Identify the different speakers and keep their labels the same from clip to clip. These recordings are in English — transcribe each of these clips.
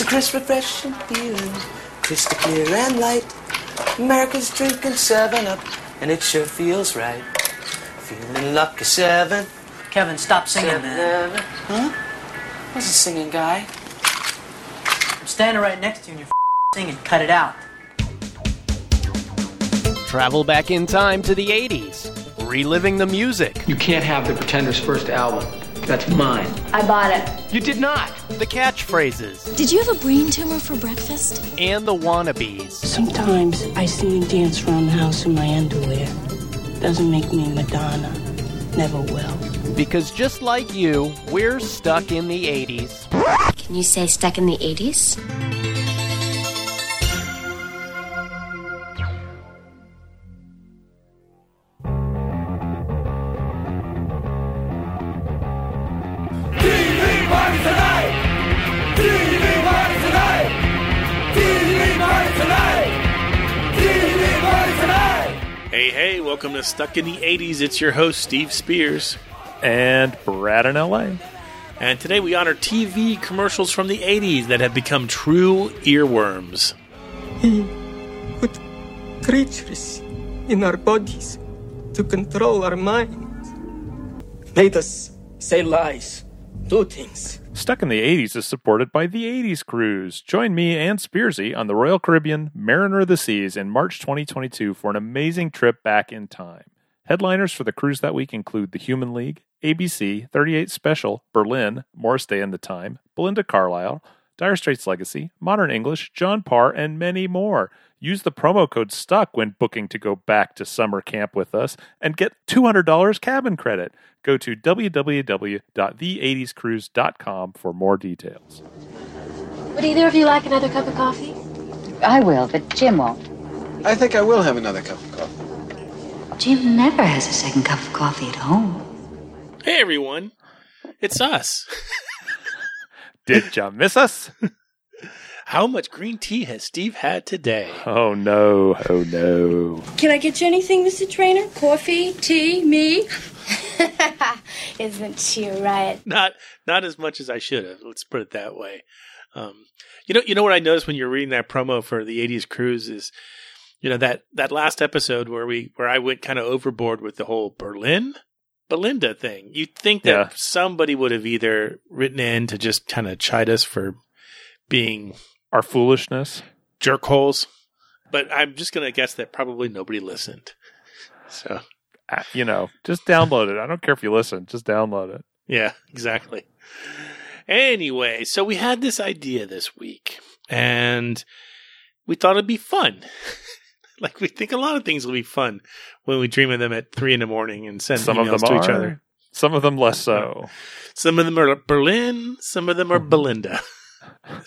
Speaker 1: It's a crisp, refreshing feeling, crystal clear and light. America's drinking 7 Up, and it sure feels right. Feeling lucky 7.
Speaker 2: Kevin, stop singing,
Speaker 1: seven,
Speaker 2: man.
Speaker 1: eleven. Huh? What's a singing guy?
Speaker 2: I'm standing right next to you and you're singing. Cut it out.
Speaker 3: Travel back in time to the 80s, reliving the music,
Speaker 4: You can't have the Pretenders' first album. That's mine.
Speaker 5: I bought it.
Speaker 3: You did not! the catchphrases,
Speaker 6: Did you have a brain tumor for breakfast?
Speaker 3: and the wannabes.
Speaker 7: Sometimes I see you dance around the house in my underwear. Doesn't make me Madonna. Never will.
Speaker 3: Because just like you, we're stuck in the 80s.
Speaker 6: Can you say stuck in the 80s?
Speaker 8: Welcome to Stuck in the 80s. It's your host, Steve Spears.
Speaker 9: and Brad in LA.
Speaker 8: And today we honor TV commercials from the 80s that have become true earworms.
Speaker 10: He put creatures in our bodies to control our minds. Made us say lies, do things.
Speaker 9: Stuck in the 80s is supported by the 80s Cruise. Join me and Spearsy on the Royal Caribbean Mariner of the Seas in March 2022 for an amazing trip back in time. Headliners for the cruise that week include the Human League, ABC, 38 Special, Berlin, Morris Day and the Time, Belinda Carlisle, Dire Straits Legacy, Modern English, John Parr, and many more. Use the promo code STUCK when booking to go back to summer camp with us and get $200 cabin credit. Go to www.the80scruise.com for more details.
Speaker 5: Would either of you like another cup of coffee?
Speaker 11: I will, but Jim won't.
Speaker 12: I think I will have another cup of coffee.
Speaker 11: Jim never has a second cup of coffee at home.
Speaker 8: Hey, everyone. It's us.
Speaker 9: Did you miss us?
Speaker 8: How much green tea has Steve had today?
Speaker 9: Oh no, oh no.
Speaker 5: Can I get you anything, Mr. Trainer? Coffee, tea, me? Isn't she a riot?
Speaker 8: Not not as much as I should have. Let's put it that way. Um, you know, you know what I noticed when you're reading that promo for the '80s cruise is, you know that that last episode where we where I went kind of overboard with the whole Berlin Belinda thing. You'd think that
Speaker 9: Yeah.
Speaker 8: somebody would have either written in to just kind of chide us for being
Speaker 9: Our foolishness.
Speaker 8: jerkholes, but I'm just gonna guess that probably nobody listened. So
Speaker 9: Uh, You know, just download it. I don't care if you listen, just download it.
Speaker 8: Yeah, exactly. Anyway, so we had this idea this week, and we thought it'd be fun. like we think a lot of things will be fun when we dream of them at three in the morning and send
Speaker 9: Some of them
Speaker 8: to
Speaker 9: are.
Speaker 8: each other.
Speaker 9: Some of them less so.
Speaker 8: Some of them are Berlin, some of them are Belinda.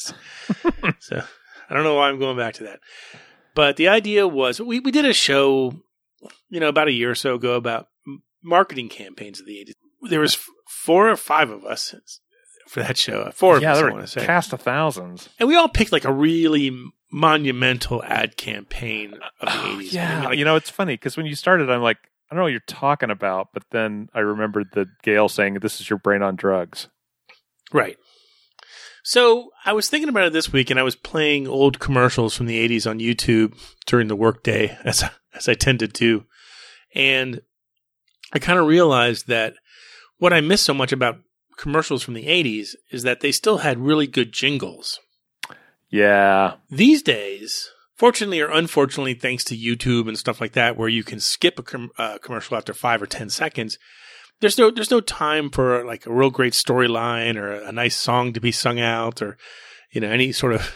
Speaker 8: so I don't know why I'm going back to that. But the idea was we, we did a show, you know, about a year or so ago about marketing campaigns of the 80s. There was four or five of us for that show. Four of us,
Speaker 9: there
Speaker 8: I want to say.
Speaker 9: cast of thousands.
Speaker 8: And we all picked like a really monumental ad campaign of the 80s.
Speaker 9: Yeah,
Speaker 8: I mean, like,
Speaker 9: you know, it's funny because when you started, I'm like, I don't know what you're talking about, but then I remembered the Gail saying, "This is your brain on drugs."
Speaker 8: Right. So I was thinking about it this week, and I was playing old commercials from the '80s on YouTube during the workday, as as I tend to do, and I kind of realized that what I miss so much about commercials from the '80s is that they still had really good jingles.
Speaker 9: Yeah,
Speaker 8: These days, fortunately or unfortunately, thanks to YouTube and stuff like that, where you can skip a com- uh, commercial after five or ten seconds, there's no there's no time for like a real great storyline or a nice song to be sung out or you know any sort of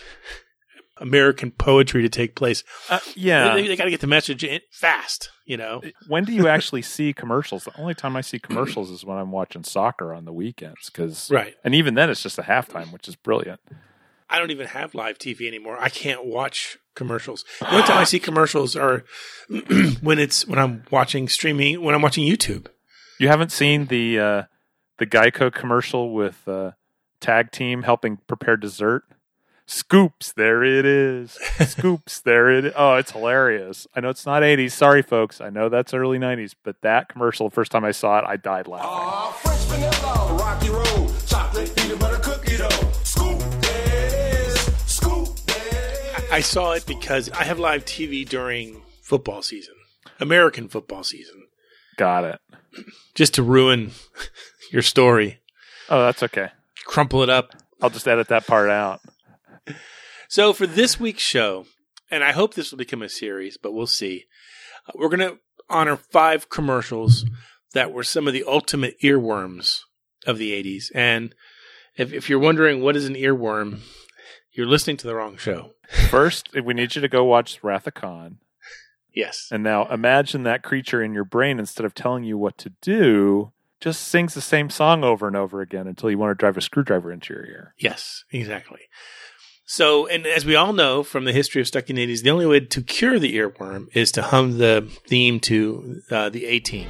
Speaker 8: American poetry to take place.
Speaker 9: uh, yeah.
Speaker 8: they, they got to get the message in fast. You know,
Speaker 9: when do you actually see commercials? The only time I see commercials is when I'm watching soccer on the weekends, because
Speaker 8: Right.
Speaker 9: and even then it's just a halftime, which is brilliant.
Speaker 8: I don't even have live TV anymore. I can't watch commercials. The only time I see commercials are when it's when I'm watching streaming when I'm watching YouTube.
Speaker 9: You haven't seen the uh, the Geico commercial with uh, tag team helping prepare dessert. Scoops, there it is. Scoops, there it is. Oh, it's hilarious. I know it's not 80s. Sorry, folks. I know that's early 90s, but that commercial, the first time I saw it, I died laughing.
Speaker 13: French vanilla, rocky road, chocolate peanut butter cookie dough. Scoop, there it is.
Speaker 8: I saw it because I have live TV during football season, American football season,
Speaker 9: Got it.
Speaker 8: just to ruin your story,
Speaker 9: Oh, that's okay.
Speaker 8: crumple it up.
Speaker 9: I'll just edit that part out.
Speaker 8: So for this week's show, and I hope this will become a series, but we'll see. uh, We're going to honor five commercials that were some of the ultimate earworms of the 80s. And if, if you're wondering what is an earworm, you're listening to the wrong show.
Speaker 9: First, we need you to go watch Wrath of Khan.
Speaker 8: Yes.
Speaker 9: And now imagine that creature in your brain, instead of telling you what to do, just sings the same song over and over again until you want to drive a screwdriver into your ear.
Speaker 8: Yes, exactly. So, and as we all know from the history of Stuck in the 80s, the only way to cure the earworm is to hum the theme to uh, the A Team.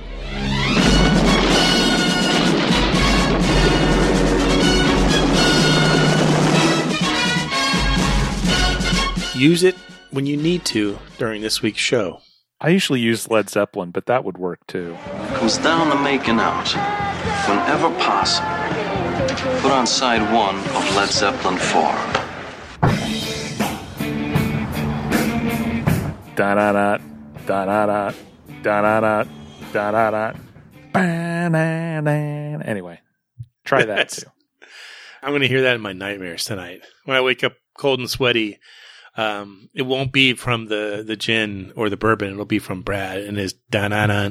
Speaker 8: Use it when you need to during this week's show.
Speaker 9: I usually use Led Zeppelin, but that would work too.
Speaker 13: comes down to making out. Whenever possible, put on side one of Led Zeppelin 4.
Speaker 9: Da da da da da da da da da da da da. Ba-na-na. Anyway, try that too.
Speaker 8: I'm going to hear that in my nightmares tonight. When I wake up cold and sweaty, um, it won't be from the, the gin or the bourbon. It'll be from Brad and his da na na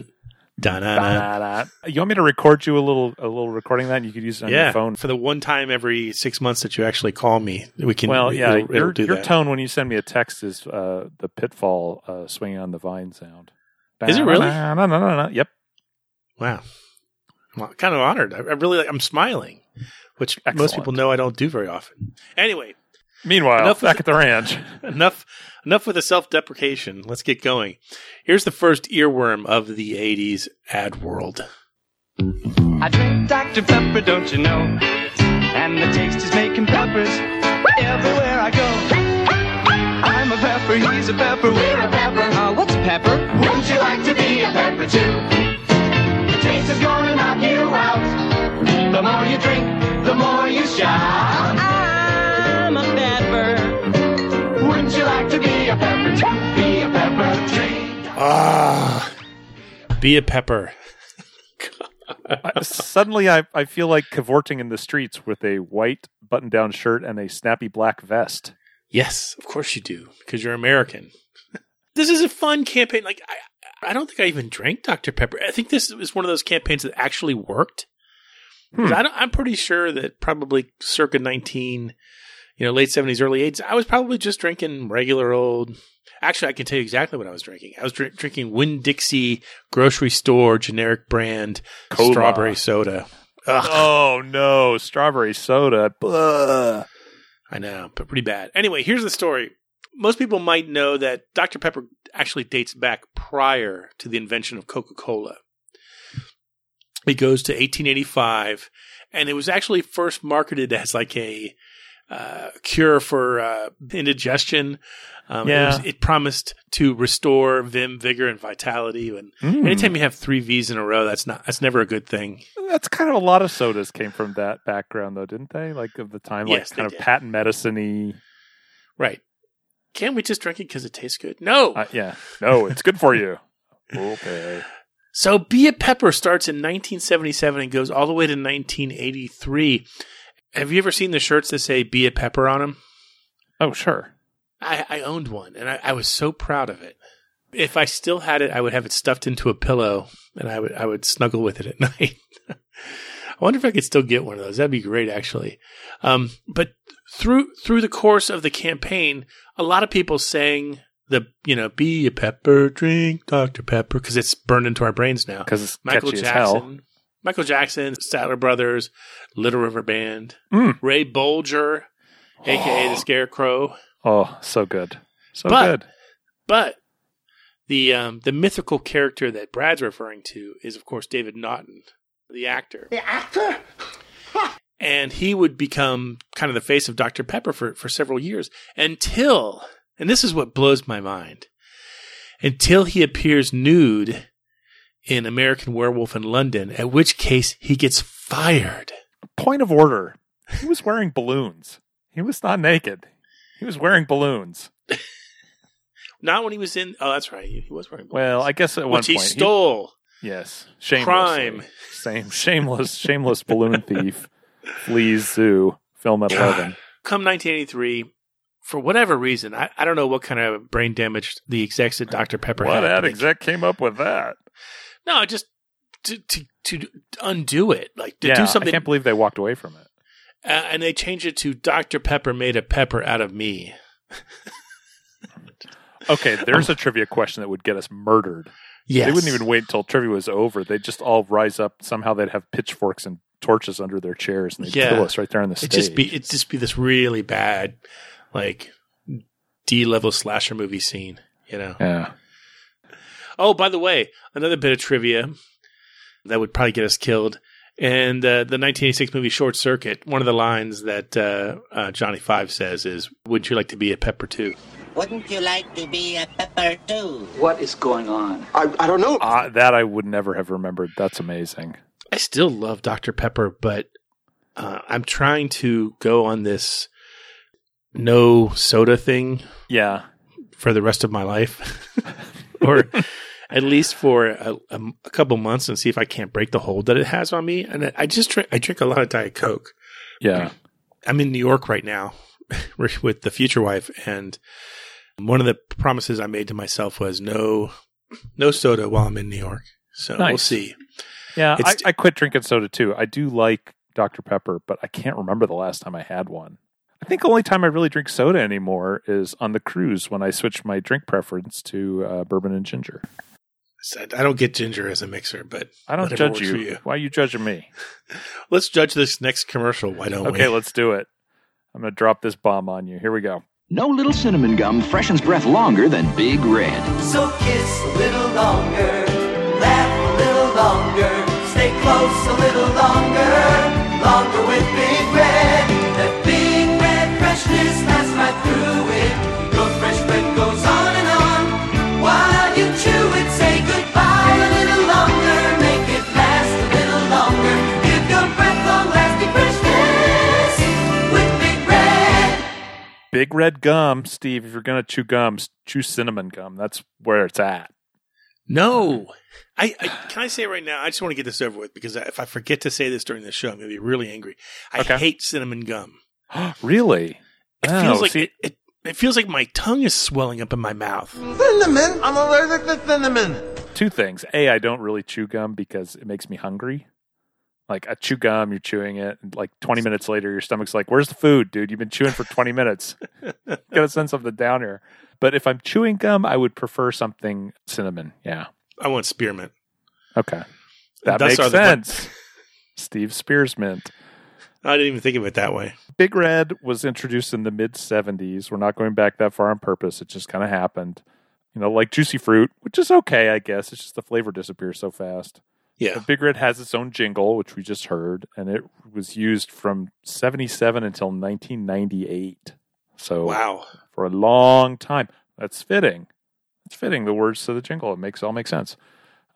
Speaker 8: da na na.
Speaker 9: You want me to record you a little a little recording of that? And you could use it on
Speaker 8: Yeah,
Speaker 9: your phone.
Speaker 8: for the one time every six months that you actually call me, we can.
Speaker 9: well, yeah,
Speaker 8: it'll- it'll
Speaker 9: your,
Speaker 8: do
Speaker 9: your tone when you send me a text is uh, the pitfall uh, swinging on the vine sound.
Speaker 8: Is it really?
Speaker 9: No, no, no, no. Yep.
Speaker 8: Wow, well, kind of honored. I, I really, like, I'm smiling, which most people know I don't do very often. Anyway,
Speaker 9: Meanwhile,
Speaker 8: Enough with
Speaker 9: back at the ranch.
Speaker 8: enough enough with the self-deprecation. Let's get going. Here's the first earworm of the '80s ad world.
Speaker 14: I drink Dr. Pepper, don't you know? And the taste is making peppers everywhere I go. I'm a pepper, he's a pepper, we're a pepper. Uh, what's a pepper? Wouldn't you like to be a pepper too? The taste is gonna knock you out. The more you drink, the more you shout. Wouldn't you like to be a pepper too? Be a pepper, drink.
Speaker 8: Ah, be a pepper.
Speaker 9: I- suddenly, I, I feel like cavorting in the streets with a white button down shirt and a snappy black vest.
Speaker 8: Yes, of course you do, because you're American. this is a fun campaign. Like I, I don't think I even drank Dr Pepper. I think this is one of those campaigns that actually worked. 'Cause I don't, I'm pretty sure that probably circa 19, you know, late 70s, early 80s, I was probably just drinking regular old. Actually, I can tell you exactly what I was drinking. I was drink, drinking Winn Dixie grocery store generic brand
Speaker 9: Cola.
Speaker 8: strawberry soda. Ugh.
Speaker 9: Oh no, strawberry soda. Blah.
Speaker 8: I know, but pretty bad. Anyway, here's the story. Most people might know that Dr. Pepper actually dates back prior to the invention of Coca Cola. It goes to 1885, and it was actually first marketed as like a uh, cure for uh, indigestion. Um, it,
Speaker 9: Yeah.
Speaker 8: was- it promised to restore vim, vigor, and vitality. And
Speaker 9: Mm.
Speaker 8: anytime you have three V's in a row, that's not that's never a good thing.
Speaker 9: That's kind of a lot of sodas came from that background, though, didn't they? Like of the time, like
Speaker 8: Yes,
Speaker 9: kind of
Speaker 8: did.
Speaker 9: patent medicine-y.
Speaker 8: Right? Can't we just drink it because it tastes good? No.
Speaker 9: Uh, yeah, no, it's good for you. Okay.
Speaker 8: So Be a Pepper starts in 1977 and goes all the way to 1983. Have you ever seen the shirts that say Be a Pepper on them?
Speaker 9: Oh, sure.
Speaker 8: I, I owned one and I, I was so proud of it. If I still had it, I would have it stuffed into a pillow and I would I would snuggle with it at night. I wonder if I could still get one of those. That'd be great, actually. Um, but through through the course of the campaign, a lot of people sang the you know be a pepper, drink Dr Pepper because it's burned into our brains now.
Speaker 9: Because
Speaker 8: Michael Jackson. Michael Jackson, Statler Brothers, Little River Band,
Speaker 9: Mm.
Speaker 8: Ray Bolger, aka the Scarecrow.
Speaker 9: Oh, so good, so
Speaker 8: But-
Speaker 9: good.
Speaker 8: But the um, the mythical character that Brad's referring to is, of course, David Naughton, the actor.
Speaker 15: The actor?
Speaker 8: And he would become kind of the face of Dr. Pepper for, for several years until, and this is what blows my mind, until he appears nude in American Werewolf in London, at which case he gets fired.
Speaker 9: Point of order: He was wearing balloons. He was not naked. He was wearing balloons.
Speaker 8: Not when he was in. Oh, that's right. He, he was wearing. balloons.
Speaker 9: Well, I guess at one
Speaker 8: Which he
Speaker 9: point
Speaker 8: stole.
Speaker 9: yes, shamelessly.
Speaker 8: Crime.
Speaker 9: Same shameless, shameless balloon thief flees zoo. Film at eleven.
Speaker 8: Come 1983, for whatever reason, I, I don't know what kind of brain damage the execs at Dr Pepper
Speaker 9: What
Speaker 8: had.
Speaker 9: ad
Speaker 8: but
Speaker 9: exec came up with that?
Speaker 8: No, just to, to to undo it, like to
Speaker 9: yeah,
Speaker 8: do something.
Speaker 9: I can't believe they walked away from it.
Speaker 8: uh, and they changed it to Dr Pepper made a pepper out of me.
Speaker 9: Okay, there's a trivia question that would get us murdered.
Speaker 8: Yes.
Speaker 9: They wouldn't even wait until trivia was over. They'd just all rise up. Somehow they'd have pitchforks and torches under their chairs and they'd
Speaker 8: Yeah.
Speaker 9: kill us right there on the
Speaker 8: It'd
Speaker 9: stage.
Speaker 8: just be it'd just be this really bad, like D level slasher movie scene. You know.
Speaker 9: yeah.
Speaker 8: Oh, by the way, another bit of trivia that would probably get us killed. And uh, the 1986 movie Short Circuit, one of the lines that uh, uh, Johnny Five says is, "Would you like to be a pepper too?"
Speaker 15: Wouldn't you like to be a pepper too?
Speaker 4: What is going on?
Speaker 12: I, I don't know.
Speaker 9: Uh, that I would never have remembered. That's amazing.
Speaker 8: I still love Dr. Pepper, but uh, I'm trying to go on this no soda thing
Speaker 9: Yeah.
Speaker 8: for the rest of my life, or at least for a, a, a couple months, and see if I can't break the hold that it has on me. And I- I just drink, I drink a lot of Diet Coke.
Speaker 9: Yeah.
Speaker 8: I'm in New York right now with the future wife, and one of the promises I made to myself was no, no soda while I'm in New York. So we'll see.
Speaker 9: Yeah. I, I quit drinking soda too. I do like Dr. Pepper, but I can't remember the last time I had one. I think the only time I really drink soda anymore is on the cruise when I switch my drink preference to uh, bourbon and ginger.
Speaker 8: So I don't get ginger as a mixer, but
Speaker 9: I don't judge
Speaker 8: works for
Speaker 9: you. Why are you judging me?
Speaker 8: Let's judge this next commercial. Why don't
Speaker 9: Okay,
Speaker 8: we?
Speaker 9: Okay, let's do it. I'm going to drop this bomb on you. Here we go.
Speaker 16: No little cinnamon gum freshens breath longer than Big Red.
Speaker 17: So kiss a little longer, laugh a little longer, stay close a little longer, longer with Big Big Red.
Speaker 9: Gum, Steve. If you're going to chew gums, chew cinnamon gum. That's where it's at.
Speaker 8: No. I, I can I say it right now? I just want to get this over with because if I forget to say this during the show, I'm going to be really angry. I
Speaker 9: Okay.
Speaker 8: hate cinnamon gum.
Speaker 9: really?
Speaker 8: It
Speaker 9: Oh,
Speaker 8: feels like
Speaker 9: see-
Speaker 8: it, it, it feels like my tongue is swelling up in my mouth.
Speaker 12: Cinnamon? I'm allergic to cinnamon.
Speaker 9: Two things. A, I don't really chew gum because it makes me hungry. Like I chew gum, you're chewing it, and like 20 minutes later, your stomach's like, "Where's the food, dude? You've been chewing for 20 minutes. Gotta send something down here." But if I'm chewing gum, I would prefer something cinnamon. Yeah.
Speaker 8: I want spearmint.
Speaker 9: Okay. That
Speaker 8: Thus
Speaker 9: makes sense. Steve Spearsmint.
Speaker 8: I didn't even think of it that way.
Speaker 9: Big Red was introduced in the mid 70s. We're not going back that far on purpose. It just kind of happened. You know, like Juicy Fruit, which is okay, I guess. It's just the flavor disappears so fast.
Speaker 8: Yeah.
Speaker 9: But Big Red has its own jingle, which we just heard, and it was used from 77 until 1998. So,
Speaker 8: Wow.
Speaker 9: for a long time. That's fitting. It's fitting the words to the jingle. It makes all make sense.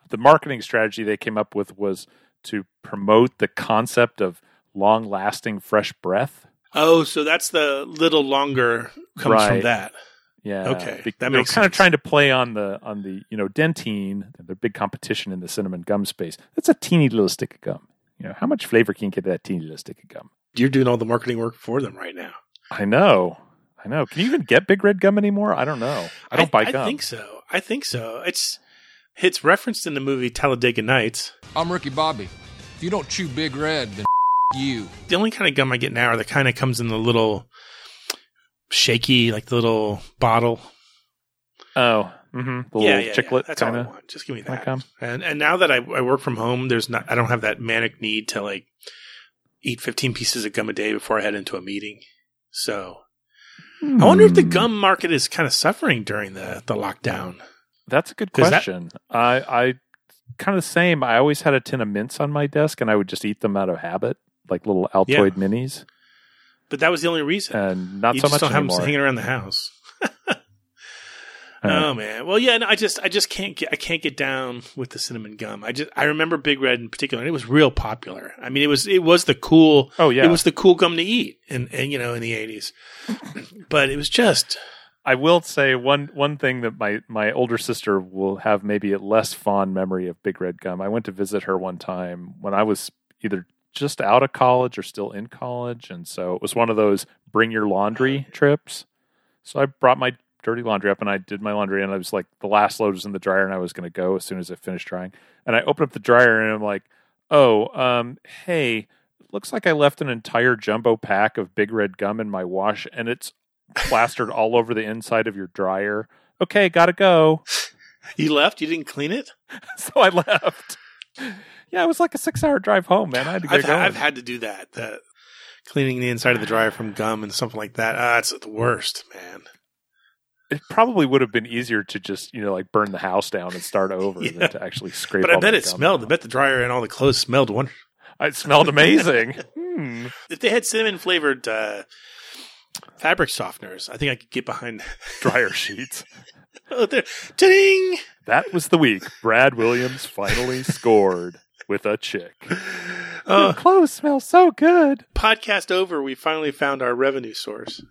Speaker 9: The marketing strategy they came up with was to promote the concept of long lasting fresh breath.
Speaker 8: Oh, so that's the little longer comes from that.
Speaker 9: Yeah.
Speaker 8: Okay,
Speaker 9: Be-
Speaker 8: that
Speaker 9: they were
Speaker 8: makes
Speaker 9: kind of trying to play on the on the you know Dentyne, the big competition in the cinnamon gum space. That's a teeny little stick of gum. You know how much flavor can you get that teeny little stick of gum?
Speaker 8: You're doing all the marketing work for them right now.
Speaker 9: I know, I know. Can you even get big red gum anymore? I don't know. I don't buy gum.
Speaker 8: I think so. I think so. It's it's referenced in the movie Talladega Nights.
Speaker 18: I'm Ricky Bobby. If you don't chew Big Red, then you.
Speaker 8: The only kind of gum I get now are the kind that comes in the little shaky, like the little bottle.
Speaker 9: Oh, mm-hmm. the
Speaker 8: yeah,
Speaker 9: little
Speaker 8: yeah,
Speaker 9: chiclet
Speaker 8: yeah. That's all I
Speaker 9: kind of.
Speaker 8: Just give me
Speaker 9: kinda
Speaker 8: that.
Speaker 9: gum.
Speaker 8: And and now that I, I work from home, there's not I don't have that manic need to like eat 15 pieces of gum a day before I head into a meeting. So I wonder if the
Speaker 9: Hmm.
Speaker 8: gum market is kind of suffering during the the lockdown.
Speaker 9: That's a good
Speaker 8: 'Cause that-
Speaker 9: question. I I kind of the same. I always had a tin of mints on my desk, and I would just eat them out of habit, like little Altoid minis.
Speaker 8: But that was the only reason.
Speaker 9: And not
Speaker 8: you
Speaker 9: so
Speaker 8: just
Speaker 9: much
Speaker 8: don't have them hanging around the house.
Speaker 9: Uh,
Speaker 8: oh man. Well, yeah. No, I just, I just can't get, I can't get down with the cinnamon gum. I just, I remember Big Red in particular, and it was real popular. I mean, it was, it was the cool.
Speaker 9: Oh, yeah.
Speaker 8: It was the cool gum to eat, and and you know, in the eighties. but it was just,
Speaker 9: I will say one one thing that my my older sister will have maybe a less fond memory of Big Red Gum. I went to visit her one time when I was either just out of college or still in college, and so it was one of those bring your laundry trips. So I brought my dirty laundry up and I did my laundry, and I was like the last load was in the dryer, and I was going to go as soon as it finished drying. And I opened up the dryer, and I'm like, "Oh, um, hey." Looks like I left an entire jumbo pack of big red gum in my wash, and it's plastered all over the inside of your dryer. Okay, gotta go.
Speaker 8: You left? You didn't clean it?
Speaker 9: so I left. Yeah, it was like a six hour drive home, man. I had to get
Speaker 8: I've. I've had to do that. The, cleaning the inside of the dryer from gum and something like that. Ah, it's the worst, man.
Speaker 9: it probably would have been easier to just, you know, like burn the house down and start over
Speaker 8: Yeah.
Speaker 9: than to actually scrape
Speaker 8: But I bet it smelled.
Speaker 9: out.
Speaker 8: I bet the dryer and all the clothes smelled one.
Speaker 9: It smelled amazing. Hmm.
Speaker 8: If they had cinnamon flavored uh, fabric softeners, I think I could get behind.
Speaker 9: Dryer sheets.
Speaker 8: Oh, there. Ding!
Speaker 9: That was the week Brad Williams finally scored with a chick.
Speaker 8: Oh.
Speaker 9: Your clothes smell so good.
Speaker 8: Podcast over. We finally found our revenue source.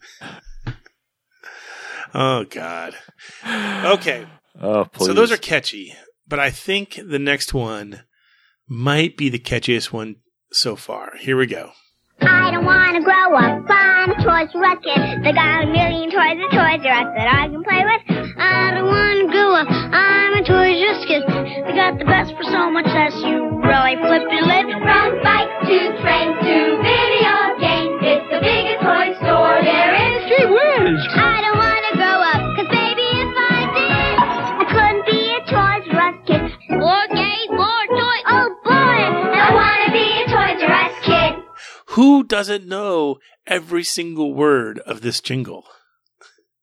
Speaker 8: oh God. Okay.
Speaker 9: Oh, please.
Speaker 8: So those are catchy, but I think the next one might be the catchiest one so far. Here we go.
Speaker 19: I don't want to grow up. I'm a Toys R Us kid. They got a million toys at Toys R Us that I can play with. I don't want to grow up. I'm a Toys R Us kid. They got the best for so much less. You really flip your lid. From bike to train to video
Speaker 8: Who doesn't know every single word of this jingle?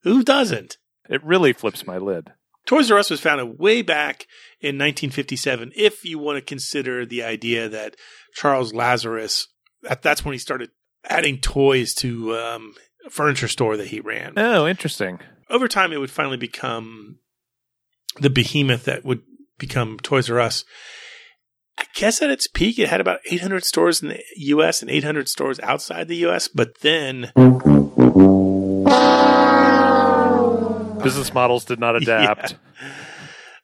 Speaker 8: Who doesn't?
Speaker 9: It really flips my lid.
Speaker 8: Toys R Us was founded way back in 1957. If you want to consider the idea that Charles Lazarus, that, that's when he started adding toys to um, a furniture store that he ran.
Speaker 9: Oh, interesting.
Speaker 8: Over time, it would finally become the behemoth that would become Toys R Us. I guess at its peak, it had about 800 stores in the U.S. and 800 stores outside the U.S. But then,
Speaker 9: Business models did not adapt.
Speaker 8: Yeah.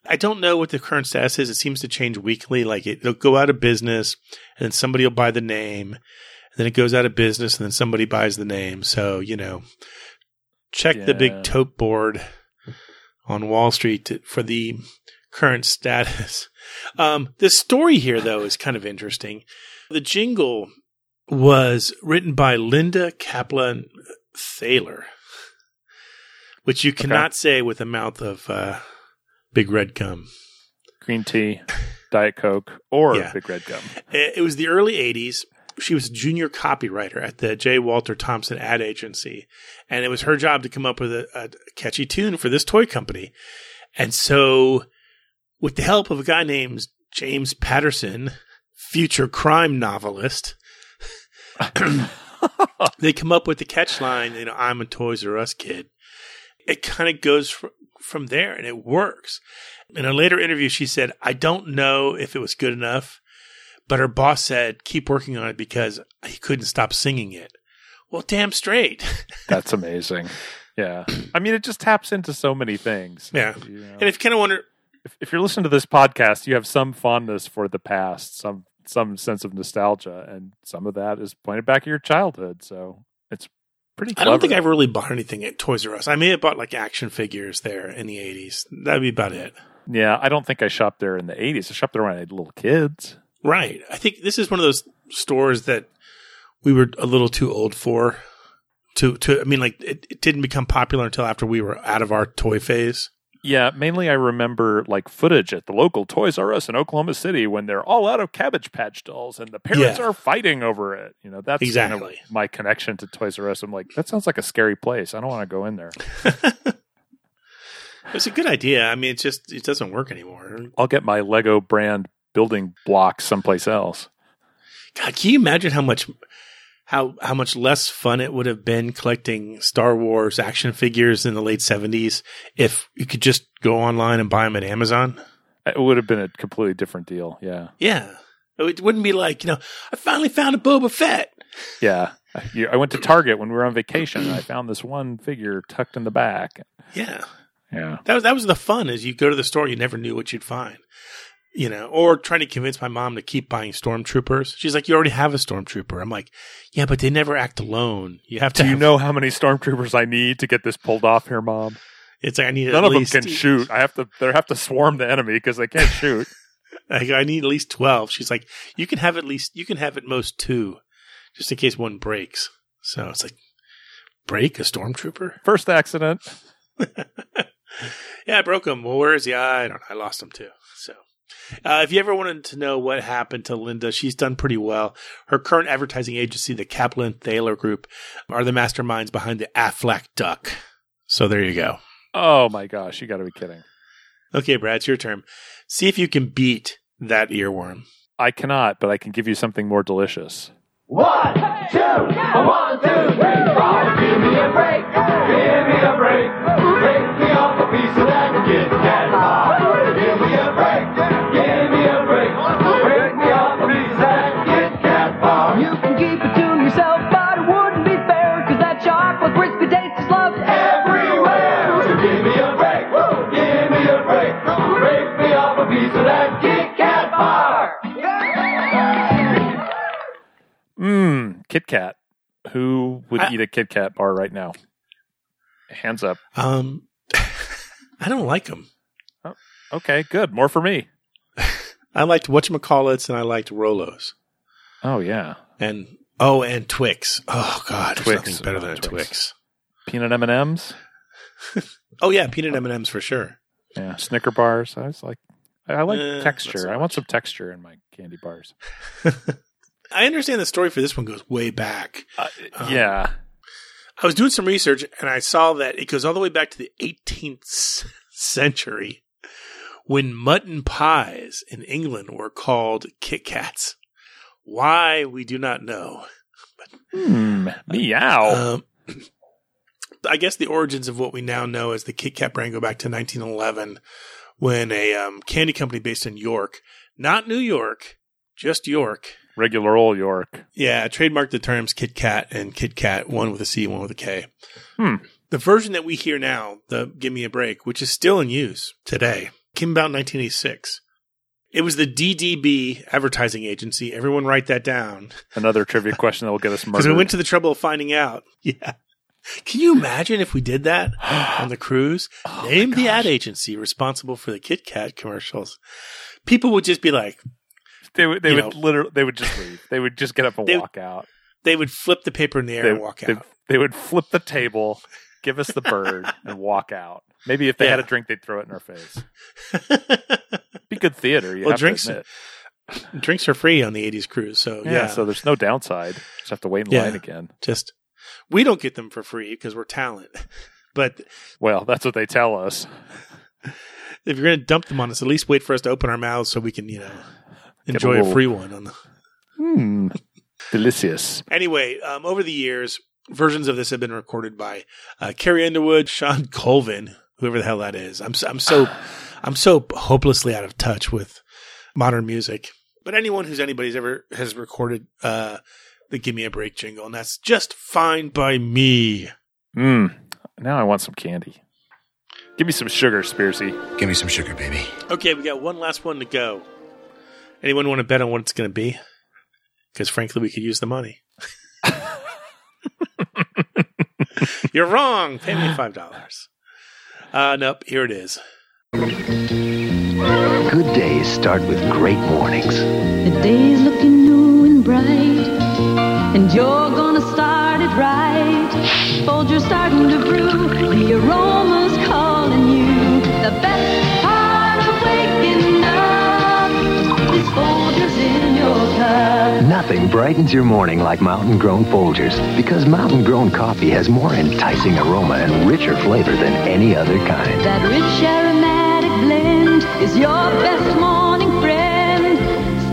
Speaker 8: I don't know what the current status is. It seems to change weekly. Like it, it'll go out of business, and then somebody will buy the name, and then it goes out of business, and then somebody buys the name. So you know, check the big tote board on Wall Street to, for the current status. Um, the story here, though, is kind of interesting. The jingle was written by Linda Kaplan Thaler, which you cannot say with a mouth of uh, big red gum.
Speaker 9: Green tea, Diet Coke, or
Speaker 8: Yeah.
Speaker 9: Big Red Gum.
Speaker 8: It was the early 80s. She was a junior copywriter at the J. Walter Thompson ad agency. And it was her job to come up with a, a catchy tune for this toy company. And so, with the help of a guy named James Patterson, future crime novelist, they come up with the catch line, you know, I'm a Toys R Us kid. It kind of goes fr- from there and it works. In a later interview, she said, I don't know if it was good enough, but her boss said, keep working on it because he couldn't stop singing it. Well, damn straight.
Speaker 9: That's amazing. Yeah. I mean, it just taps into so many things.
Speaker 8: yeah.
Speaker 9: You know.
Speaker 8: And if you kind of wonder,
Speaker 9: if, if you're listening to this podcast, you have some fondness for the past, some some sense of nostalgia, and some of that is pointed back at your childhood. So it's pretty.
Speaker 8: I don't think I ever really bought anything at Toys R Us. I may have bought like action figures there in the 80s. That'd be about it.
Speaker 9: Yeah, I don't think I shopped there in the '80s. I shopped there when I had little kids.
Speaker 8: Right. I think this is one of those stores that we were a little too old for. To, to I mean, like, it, it didn't become popular until after we were out of our toy phase.
Speaker 9: Yeah, mainly I remember like footage at the local Toys R Us in Oklahoma City when they're all out of Cabbage Patch dolls and the parents
Speaker 8: Yeah.
Speaker 9: are fighting over it. You know, that's kind of
Speaker 8: Exactly.
Speaker 9: my connection to Toys R Us. I'm like, that sounds like a scary place. I don't want to go in there.
Speaker 8: It's a good idea. I mean, it just it doesn't work anymore.
Speaker 9: I'll get my Lego brand building blocks someplace else.
Speaker 8: God, can you imagine how much how how much less fun it would have been collecting Star Wars action figures in the late seventies if you could just go online and buy them at Amazon?
Speaker 9: It would have been a completely different deal. Yeah.
Speaker 8: Yeah, it wouldn't be like you know I finally found a Boba Fett.
Speaker 9: Yeah. I, went to Target when we were on vacation, and I found this one figure tucked in the back.
Speaker 8: Yeah.
Speaker 9: Yeah.
Speaker 8: That was that was the fun. Is you go to the store, you never knew what you'd find. You know, or trying to convince my mom to keep buying stormtroopers. She's like, "You already have a stormtrooper." I'm like, "Yeah, but they never act alone. You have to."
Speaker 9: Do you
Speaker 8: have-
Speaker 9: know how many stormtroopers I need to get this pulled off here, Mom?
Speaker 8: It's like I need
Speaker 9: None
Speaker 8: at
Speaker 9: of them can shoot. I have to. They have to swarm the enemy because they can't shoot.
Speaker 8: I, I need at least twelve. She's like, "You can have at least you can have at most two, just in case one breaks." So it's like, break a stormtrooper?
Speaker 9: First accident.
Speaker 8: Yeah, I broke him. Well, where is he? I don't know. I lost him too. So, uh, if you ever wanted to know what happened to Linda, she's done pretty well. Her current advertising agency, the Kaplan Thaler Group, are the masterminds behind the Aflac Duck. So there you go.
Speaker 9: Oh my gosh, you got to be kidding.
Speaker 8: Okay, Brad, it's your turn. See if you can beat that earworm.
Speaker 9: I cannot, but I can give you something more delicious.
Speaker 17: One, two, one, two, three, four. Give me a break, give me a break. Break Kat.
Speaker 9: Who would
Speaker 8: I-
Speaker 9: eat a Kit Kat bar right now? Hands up.
Speaker 8: Um, I don't like them.
Speaker 9: Okay, good. More for me.
Speaker 8: I liked whatchamacallits and I liked Rolos.
Speaker 9: Oh yeah,
Speaker 8: And oh, and Twix. Oh God,
Speaker 9: Twix.
Speaker 8: nothing better than
Speaker 9: Twix.
Speaker 8: Twix.
Speaker 9: peanut M and M's.
Speaker 8: Oh yeah, peanut M and M's for sure.
Speaker 9: Yeah, Snicker bars. I was like, I I like
Speaker 8: not
Speaker 9: texture.
Speaker 8: so
Speaker 9: I want some texture in my candy bars.
Speaker 8: I understand the story for this one goes way back. Um,
Speaker 9: yeah,
Speaker 8: I was doing some research and I saw that it goes all the way back to the 18th century when mutton pies in England were called Kit Kats. Why we do not know.
Speaker 9: Hmm, meow.
Speaker 8: Um, I guess the origins of what we now know as the Kit Kat brand go back to 1911 when a um, candy company based in York, not New York, just York,
Speaker 9: Regular old York.
Speaker 8: yeah, trademarked the terms Kit Kat and Kit Kat, one with a C, one with a K.
Speaker 9: Hmm.
Speaker 8: The version that we hear now, the Give Me a Break, which is still in use today, came about in 1986. It was the DDB advertising agency. Everyone write that down.
Speaker 9: Another trivia question that will get us murdered.
Speaker 8: Because we went to the trouble of finding out. Yeah. Can you imagine if we did that on the cruise?
Speaker 9: Oh
Speaker 8: Name the ad agency responsible for the Kit Kat commercials. People would just be like,
Speaker 9: they would, they would
Speaker 8: know.
Speaker 9: literally, they would just leave. They would just get up and
Speaker 8: They-
Speaker 9: walk out.
Speaker 8: they would flip the paper in the air
Speaker 9: They,
Speaker 8: and walk
Speaker 9: they,
Speaker 8: out.
Speaker 9: they would flip the table, give us the bird, and walk out. Maybe if they had a drink, they'd throw it in our face. Be good theater. You
Speaker 8: Well,
Speaker 9: have
Speaker 8: drinks-. Drinks are free on the 80s cruise. So,
Speaker 9: Yeah,
Speaker 8: yeah.
Speaker 9: so there's no downside. Just have to wait in
Speaker 8: Yeah.
Speaker 9: line again.
Speaker 8: just, we don't get them for free because we're talent. But
Speaker 9: Well, that's what they tell us.
Speaker 8: if you're going to dump them on us, at least wait for us to open our mouths so we can, you know, enjoy a,
Speaker 9: little-
Speaker 8: free one on the.
Speaker 9: Hmm. Delicious.
Speaker 8: Anyway, um, over the years, versions of this have been recorded by uh, Carrie Underwood, Shawn Colvin, whoever the hell that is. I'm so, I'm so I'm so hopelessly out of touch with modern music. But anyone who's anybody's ever has recorded uh, the "Give Me a Break" jingle, and that's just fine by me.
Speaker 9: Hmm. Now I want some candy. Give me some sugar, Spearsy.
Speaker 1: Give me some sugar, baby.
Speaker 8: Okay, we got one last one to go. Anyone want to bet on what it's going to be? Because frankly, we could use the money. You're wrong. Pay me five dollars. Uh, nope. Here it is.
Speaker 16: Good days start with great mornings.
Speaker 5: The day's looking new and bright, and you're gonna start it right. Folgers starting to brew, the aroma's calling you. The best
Speaker 16: Nothing brightens your morning like mountain grown Folgers because mountain grown coffee has more enticing aroma and richer flavor than any other kind.
Speaker 5: That rich aromatic blend is your best morning friend.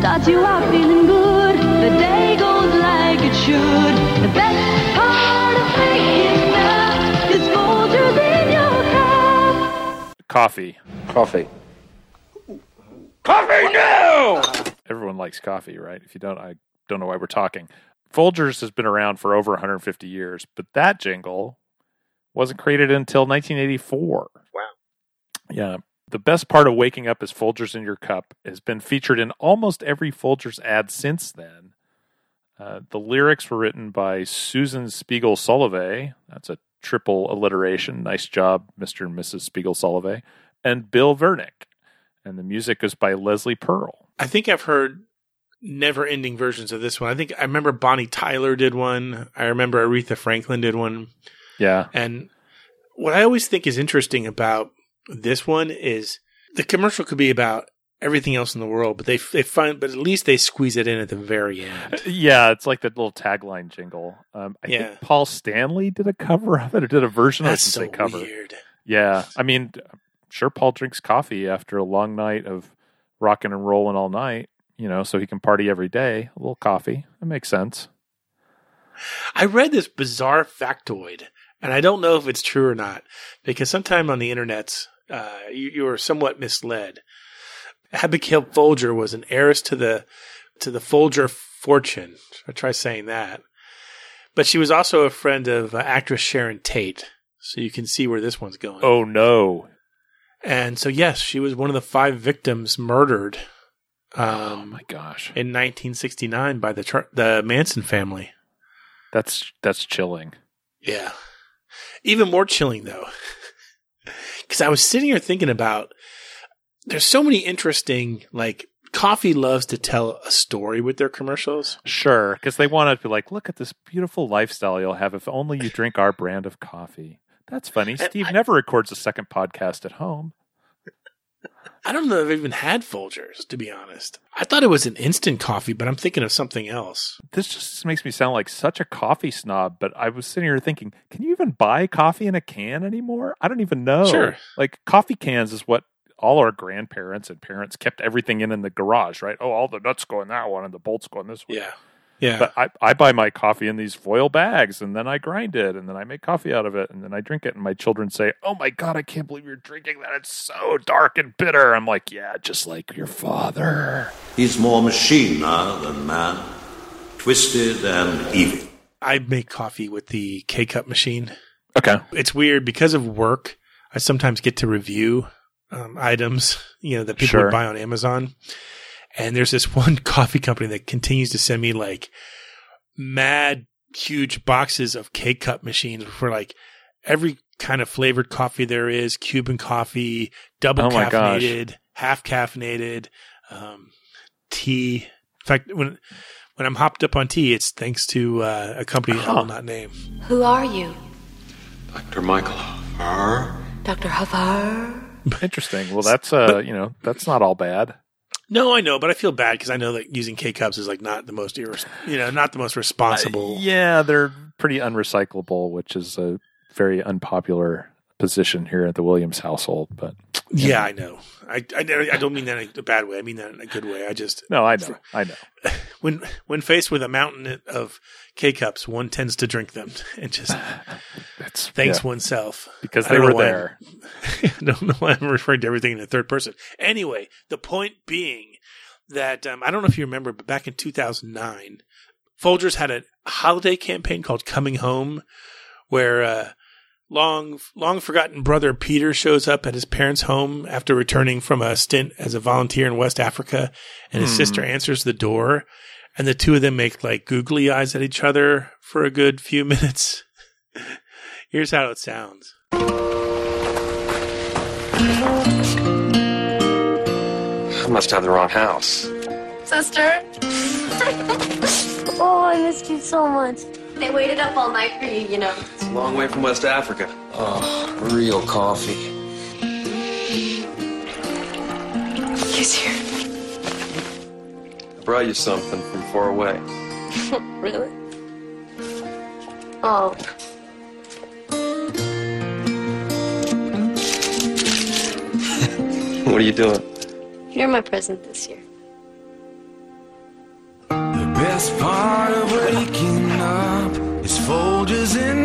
Speaker 5: Starts you out feeling good, the day goes like it should. The best part of waking up is Folgers in your cup.
Speaker 9: Coffee.
Speaker 4: Coffee.
Speaker 9: Coffee now! Everyone likes coffee, right? If you don't, I don't know why we're talking. Folgers has been around for over 150 years, but that jingle wasn't created until 1984.
Speaker 8: Wow.
Speaker 9: Yeah. The best part of waking up is Folgers in your cup has been featured in almost every Folgers ad since then. Uh, the lyrics were written by Susan Spiegel Solovay. That's a triple alliteration. Nice job, Mr. and Mrs. Spiegel Solove. And Bill Vernick. And the music is by Leslie Pearl.
Speaker 8: I think I've heard never ending versions of this one. I think I remember Bonnie Tyler did one. I remember Aretha Franklin did one.
Speaker 9: Yeah.
Speaker 8: And what I always think is interesting about this one is the commercial could be about everything else in the world, but they they find but at least they squeeze it in at the very end.
Speaker 9: Yeah, it's like that little tagline jingle. Um, I
Speaker 8: Yeah.
Speaker 9: think Paul Stanley did a cover of it or did a version
Speaker 8: That's
Speaker 9: of it.
Speaker 8: so
Speaker 9: cover.
Speaker 8: weird.
Speaker 9: Yeah, I mean, I'm sure Paul drinks coffee after a long night of rocking and rolling all night. You know, so he can party every day. A little coffee, that makes sense.
Speaker 8: I read this bizarre factoid, and I don't know if it's true or not, because sometime on the internet, uh, you, you were somewhat misled. Abigail Folger was an heiress to the to the Folger fortune. I try saying that, but she was also a friend of uh, actress Sharon Tate. So you can see where this one's going.
Speaker 9: Oh no!
Speaker 8: And so yes, she was one of the five victims murdered. Um,
Speaker 9: oh my gosh!
Speaker 8: In 1969 by the Tr- the Manson family.
Speaker 9: That's that's chilling.
Speaker 8: Yeah. Even more chilling though. Cuz I was sitting here thinking about there's so many interesting like coffee loves to tell a story with their commercials.
Speaker 9: Sure, because they want to be like, look at this beautiful lifestyle you'll have if only you drink our brand of coffee. That's funny. Steve never records a second podcast at home.
Speaker 8: I don't know if I've even had Folgers, to be honest. I thought it was an instant coffee, but I'm thinking of something else.
Speaker 9: This just makes me sound like such a coffee snob, but I was sitting here thinking, can you even buy coffee in a can anymore? I don't even know.
Speaker 8: Sure.
Speaker 9: Like coffee cans is what all our grandparents and parents kept everything in in the garage, right? Oh, all the nuts go in that one and the bolts go in this one.
Speaker 8: Yeah. Yeah.
Speaker 9: But I, I buy my coffee in these foil bags and then I grind it and then I make coffee out of it and then I drink it and my children say, Oh my God, I can't believe you're drinking that. It's so dark and bitter. I'm like, Yeah, just like your father.
Speaker 13: He's more machine now than man, twisted and evil.
Speaker 8: I make coffee with the K cup machine.
Speaker 9: Okay.
Speaker 8: It's weird because of work. I sometimes get to review um, items, you know, that people
Speaker 9: Sure.
Speaker 8: would buy on Amazon. And there's this one coffee company that continues to send me like mad huge boxes of K cup machines for like every kind of flavored coffee there is, Cuban coffee, double
Speaker 9: Oh my gosh.
Speaker 8: caffeinated, half caffeinated, um, tea. In fact, when when I'm hopped up on tea, it's thanks to uh, a company I will not name.
Speaker 6: Who are you?
Speaker 13: Dr. Michael Harr.
Speaker 6: Dr. Havar?
Speaker 9: Interesting. Well, that's, uh, you know, that's not all bad.
Speaker 8: No, I know, but I feel bad because I know that using K cups is like not the most, irres- you know, not the most responsible.
Speaker 9: Uh, yeah, they're pretty unrecyclable, which is a very unpopular position here at the Williams household. But
Speaker 8: yeah, I know. I, I, I don't mean that in a bad way. I mean that in a good way. I just
Speaker 9: no, I know, I know.
Speaker 8: when when faced with a mountain of K cups, one tends to drink them and just thanks
Speaker 9: yeah.
Speaker 8: oneself
Speaker 9: Because they were there.
Speaker 8: I don't know why I'm referring to everything in the third person. Anyway, the point being that um, I don't know if you remember, but back in 2009, Folgers had a holiday campaign called "Coming Home," where uh, long long forgotten brother Peter shows up at his parents' home after returning from a stint as a volunteer in West Africa, and his
Speaker 9: Hmm.
Speaker 8: sister answers the door, and the two of them make like googly eyes at each other for a good few minutes. Here's how it sounds.
Speaker 20: I must have the wrong house.
Speaker 6: Sister?
Speaker 19: Oh, I missed you so much.
Speaker 6: They waited up all night for you, you know.
Speaker 20: It's a long way from West Africa. Oh, real coffee.
Speaker 6: He's here.
Speaker 20: I brought you something from far away.
Speaker 6: really? Oh.
Speaker 20: What are you doing?
Speaker 6: You're my present this year.
Speaker 17: The best part of waking up is Folgers in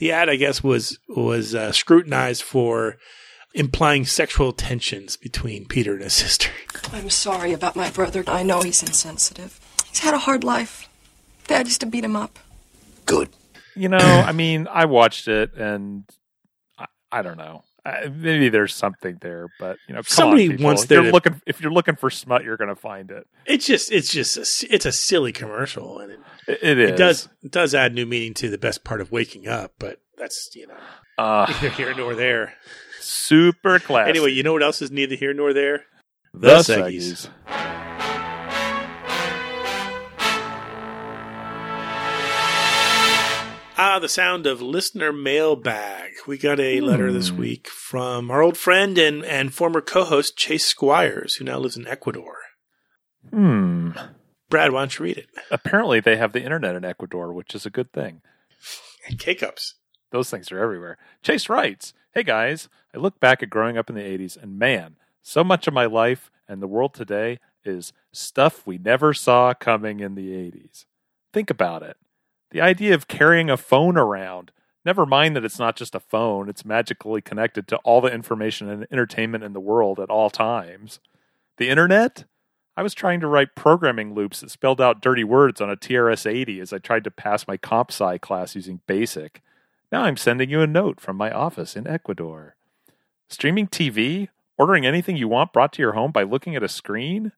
Speaker 8: the ad, I guess, was was uh, scrutinized for implying sexual tensions between Peter and his sister.
Speaker 21: I'm sorry about my brother. I know he's insensitive. He's had a hard life. Dad used to beat him up. Good.
Speaker 9: You know, I mean, I watched it and I, I don't know. Uh, maybe there's something there, but you know,
Speaker 8: Somebody
Speaker 9: on,
Speaker 8: wants
Speaker 9: if
Speaker 8: there
Speaker 9: you're
Speaker 8: to-
Speaker 9: looking if you're looking for smut, you're going to find it.
Speaker 8: It's just it's just a, it's a silly commercial, and it,
Speaker 9: It, it
Speaker 8: does it does add new meaning to the best part of waking up. But that's you know
Speaker 9: Uh,
Speaker 8: neither here nor there.
Speaker 9: super classy.
Speaker 8: Anyway, you know what else is neither here nor there?
Speaker 9: The
Speaker 8: Seggies. Ah, the sound of listener mailbag. We got a letter this
Speaker 9: Hmm.
Speaker 8: week from our old friend and, and former co-host Chase Squires, who now lives in Ecuador.
Speaker 9: Hmm.
Speaker 8: Brad, why don't you read it?
Speaker 9: Apparently, they have the internet in Ecuador, which is a good thing.
Speaker 8: And K-cups.
Speaker 9: Those things are everywhere. Chase writes, Hey guys, I look back at growing up in the 80s, and man, so much of my life and the world today is stuff we never saw coming in the 80s. Think about it. The idea of carrying a phone around, never mind that it's not just a phone, it's magically connected to all the information and entertainment in the world at all times. The internet? I was trying to write programming loops that spelled out dirty words on a TRS 80 as I tried to pass my comp sci class using BASIC. Now I'm sending you a note from my office in Ecuador. Streaming TV? Ordering anything you want brought to your home by looking at a screen?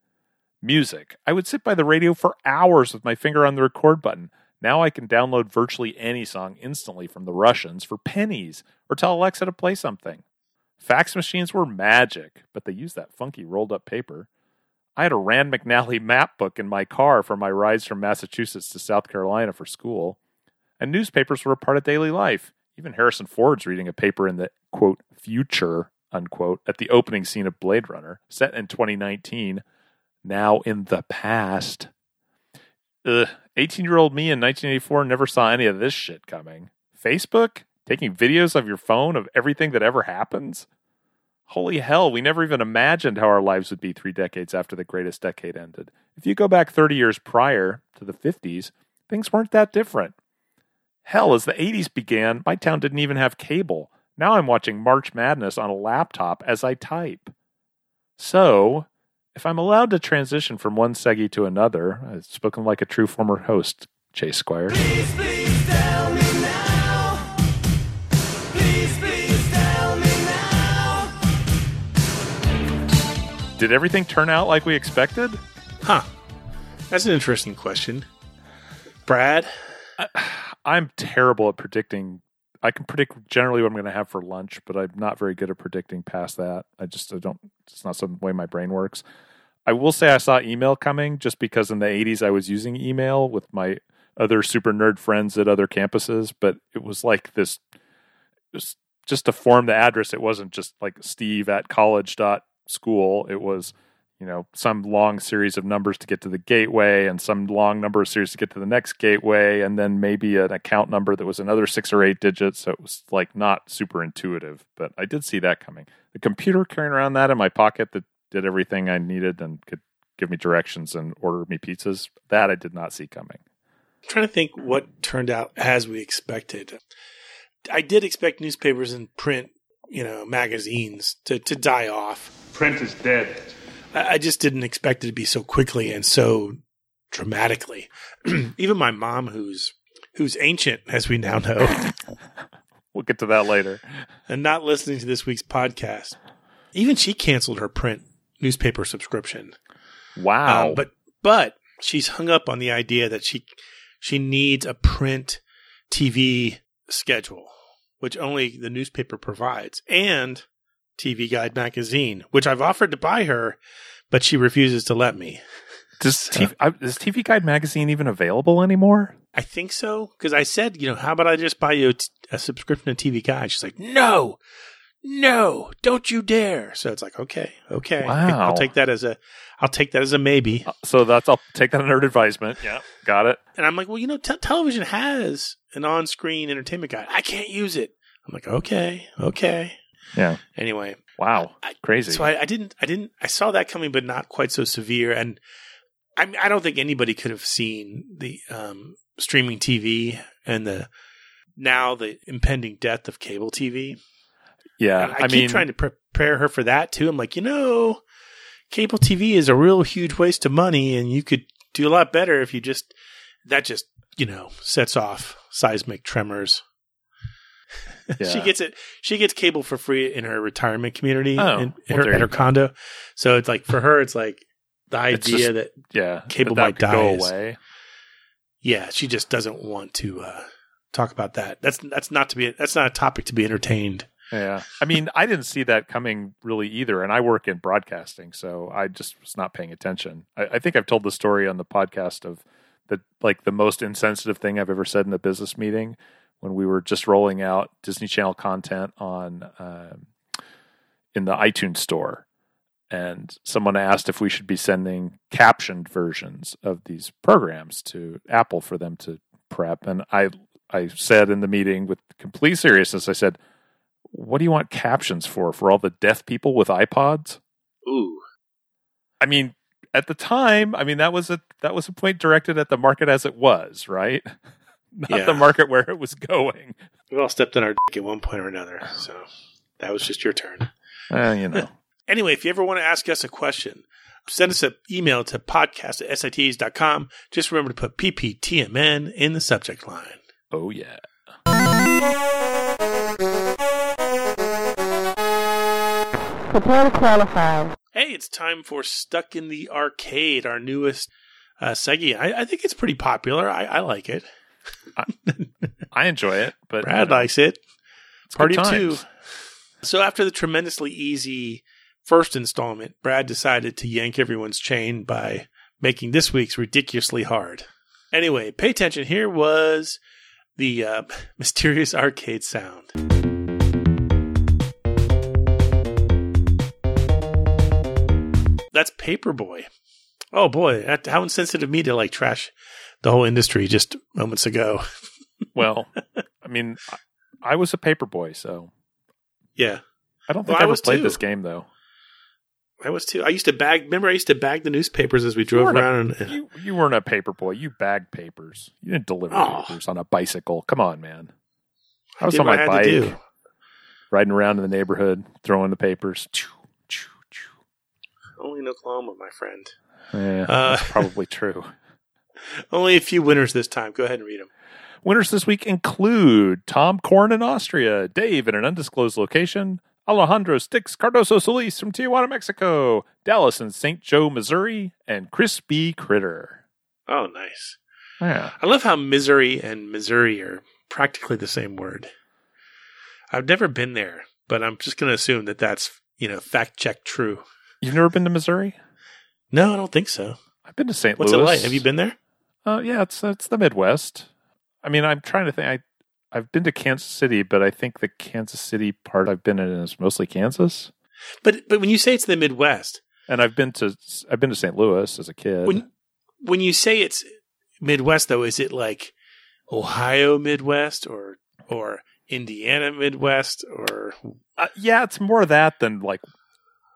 Speaker 9: Music. I would sit by the radio for hours with my finger on the record button. Now I can download virtually any song instantly from the Russians for pennies or tell Alexa to play something. Fax machines were magic, but they used that funky rolled up paper. I had a Rand McNally map book in my car for my rides from Massachusetts to South Carolina for school. And newspapers were a part of daily life. Even Harrison Ford's reading a paper in the quote future unquote at the opening scene of Blade Runner, set in 2019, now in the past. Ugh, 18 year old me in 1984 never saw any of this shit coming. Facebook? Taking videos of your phone of everything that ever happens? Holy hell, we never even imagined how our lives would be three decades after the greatest decade ended. If you go back 30 years prior to the 50s, things weren't that different. Hell, as the 80s began, my town didn't even have cable. Now I'm watching March Madness on a laptop as I type. So, if I'm allowed to transition from one Seggy to another, I've spoken like a true former host, Chase Squires. Did everything turn out like we expected?
Speaker 8: Huh. That's an interesting question. Brad?
Speaker 9: I'm terrible at predicting. I can predict generally what I'm going to have for lunch, but I'm not very good at predicting past that. I just I don't. It's not some way my brain works. I will say I saw email coming just because in the 80s I was using email with my other super nerd friends at other campuses, but it was like this. Was just to form the address. It wasn't just like Steve at college dot school. It was you know some long series of numbers to get to the gateway and some long number of series to get to the next gateway and then maybe an account number that was another six or eight digits so it was like not super intuitive but i did see that coming the computer carrying around that in my pocket that did everything i needed and could give me directions and order me pizzas that i did not see coming
Speaker 8: I'm trying to think what turned out as we expected. I did expect newspapers and print, you know, magazines to, to die off.
Speaker 9: Print is dead.
Speaker 8: I, just didn't expect it to be so quickly and so dramatically. Even my mom, who's who's ancient, as we now know,
Speaker 9: we'll get to that later,
Speaker 8: and not listening to this week's podcast, even she canceled her print newspaper subscription.
Speaker 9: wow
Speaker 8: Um, but but she's hung up on the idea that she she needs a print TV schedule, which only the newspaper provides, and TV Guide magazine, which I've offered to buy her, but she refuses to let me.
Speaker 9: does, TV, I, is tv guide magazine even available anymore
Speaker 8: I think so because I said, you know, how about I just buy you a, t- a subscription to TV Guide? She's like, no, no, don't you dare. So it's like, okay, okay,
Speaker 9: Wow.
Speaker 8: I'll take that as a, I'll take that as a maybe.
Speaker 9: Uh, so that's i'll take that under advisement yeah got it
Speaker 8: And I'm like, well, you know, te- television has an on-screen entertainment guide. I can't use it. I'm like, okay, okay.
Speaker 9: Yeah
Speaker 8: Anyway,
Speaker 9: wow crazy
Speaker 8: so I, I didn't, I didn't, I saw that coming, but not quite so severe. And I, I don't think anybody could have seen the um, streaming TV and the now the impending death of cable TV.
Speaker 9: yeah
Speaker 8: And I,
Speaker 9: i,
Speaker 8: keep
Speaker 9: mean
Speaker 8: trying to prepare her for that too. I'm like, you know, cable TV is a real huge waste of money, and you could do a lot better if you just that just you know sets off seismic tremors. she gets it. She gets cable for free in her retirement community
Speaker 9: Oh,
Speaker 8: in, in
Speaker 9: well,
Speaker 8: her,
Speaker 9: you
Speaker 8: her condo. So it's like for her, it's like the idea
Speaker 9: just-
Speaker 8: that
Speaker 9: yeah,
Speaker 8: cable
Speaker 9: that
Speaker 8: might die.
Speaker 9: away.
Speaker 8: Yeah, she just doesn't want to uh, talk about that. That's that's not to be that's not a topic to be entertained.
Speaker 9: Yeah. I mean, I didn't see that coming really either. And I work in broadcasting, so I just was not paying attention. I, I think I've told the story on the podcast of the like the most insensitive thing I've ever said in a business meeting when we were just rolling out Disney Channel content on um, in the iTunes store. And someone asked if we should be sending captioned versions of these programs to Apple for them to prep. And I I said in the meeting with complete seriousness, I said, what do you want captions for? For all the deaf people with iPods?
Speaker 8: Ooh.
Speaker 9: I mean, at the time, I mean that was a that was a point directed at the market as it was, right? Not
Speaker 8: Yeah.
Speaker 9: the market where it was going.
Speaker 8: We all stepped on our dick at one point or another. So that was just your turn.
Speaker 9: Uh, you know.
Speaker 8: Anyway, if you ever want to ask us a question, send us an email to podcast at sits.com. Just remember to put PPTMN in the subject line.
Speaker 9: Oh yeah.
Speaker 7: Prepare to qualify.
Speaker 8: Hey, it's time for Stuck in the Arcade, our newest uh, segment. I, I think it's pretty popular. I, I like it.
Speaker 9: I enjoy it, but
Speaker 8: Brad
Speaker 9: you know,
Speaker 8: likes it.
Speaker 9: it's
Speaker 8: Party
Speaker 9: good
Speaker 8: two. So after the tremendously easy first installment, Brad decided to yank everyone's chain by making this week's ridiculously hard. Anyway, pay attention. Here was the uh, mysterious arcade sound. That's Paperboy. Oh boy, that, how insensitive of me to like trash the whole industry just moments ago.
Speaker 9: Well, I mean, I, I was a paper boy, so
Speaker 8: Yeah,
Speaker 9: I don't
Speaker 8: Well,
Speaker 9: think
Speaker 8: I
Speaker 9: I ever
Speaker 8: was
Speaker 9: played
Speaker 8: too.
Speaker 9: this game though.
Speaker 8: I was too. I used to bag. Remember, I used to bag the newspapers as we drove
Speaker 9: weren't a-
Speaker 8: around. and,
Speaker 9: You you weren't a paper boy. You bagged papers. You didn't deliver
Speaker 8: Oh.
Speaker 9: papers on a bicycle. Come on, man. I
Speaker 8: I
Speaker 9: was
Speaker 8: did
Speaker 9: on my bike,
Speaker 8: had to do.
Speaker 9: riding around in the neighborhood, throwing the papers. Choo, choo, choo.
Speaker 8: Only in Oklahoma, my friend.
Speaker 9: Yeah,
Speaker 8: Uh,
Speaker 9: that's probably true.
Speaker 8: Only a few winners this time. Go ahead and read them.
Speaker 9: Winners this week include Tom Korn in Austria, Dave in an undisclosed location, Alejandro Stix Cardoso Solis from Tijuana, Mexico, Dallas in St. Joe, Missouri, and Crispy Critter.
Speaker 8: Oh, nice.
Speaker 9: Yeah.
Speaker 8: I love how Missouri and Missouri are practically the same word. I've never been there, but I'm just going to assume that that's you know fact check true.
Speaker 9: You've never been to Missouri?
Speaker 8: No, I don't think so.
Speaker 9: I've been to St.
Speaker 8: What's
Speaker 9: Louis.
Speaker 8: it like? Have you been there?
Speaker 9: Uh, yeah, it's it's the Midwest. I mean, I'm trying to think. I I've been to Kansas City, but I think the Kansas City part I've been in is mostly Kansas.
Speaker 8: But but when you say it's the Midwest,
Speaker 9: And I've been to I've been to St. Louis as a kid.
Speaker 8: when when you say it's Midwest, though, is it like Ohio Midwest or or Indiana Midwest or
Speaker 9: Uh, yeah, it's more of that than like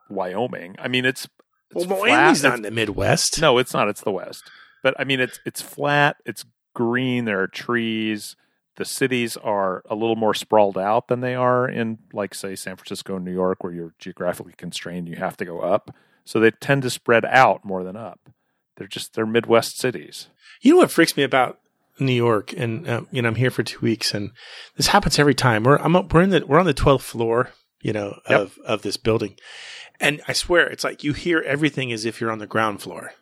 Speaker 9: Wyoming. I mean, it's, it's
Speaker 8: well,
Speaker 9: flat.
Speaker 8: Not
Speaker 9: It's-
Speaker 8: in the Midwest.
Speaker 9: No, it's not. It's the West. But I mean, it's it's flat. It's green. There are trees. The cities are a little more sprawled out than they are in, like, say, San Francisco and New York, where you're geographically constrained. You have to go up. So they tend to spread out more than up. They're just they're Midwest cities.
Speaker 8: You know what freaks me about New York, and uh, you know I'm here for two weeks, and this happens every time. We're I'm up, we're in the we're on the twelfth floor, you know,
Speaker 9: Yep.
Speaker 8: of of this building, and I swear it's like you hear everything as if you're on the ground floor.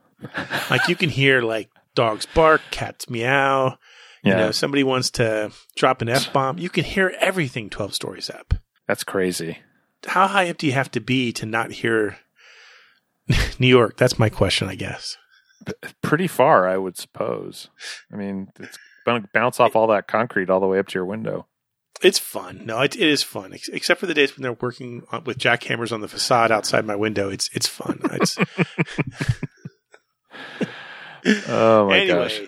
Speaker 8: Like you can hear like dogs bark, cats meow. You
Speaker 9: Yeah.
Speaker 8: know, somebody wants to drop an f bomb. You can hear everything twelve stories up.
Speaker 9: That's crazy.
Speaker 8: How high up do you have to be to not hear New York? That's my question, I guess.
Speaker 9: Pretty far, I would suppose. I mean, it's going to bounce off all that concrete all the way up to your window.
Speaker 8: It's fun. No, it, it is fun, ex- except for the days when they're working on, with jackhammers on the facade outside my window. It's it's fun. It's,
Speaker 9: Oh my
Speaker 8: anyway,
Speaker 9: gosh.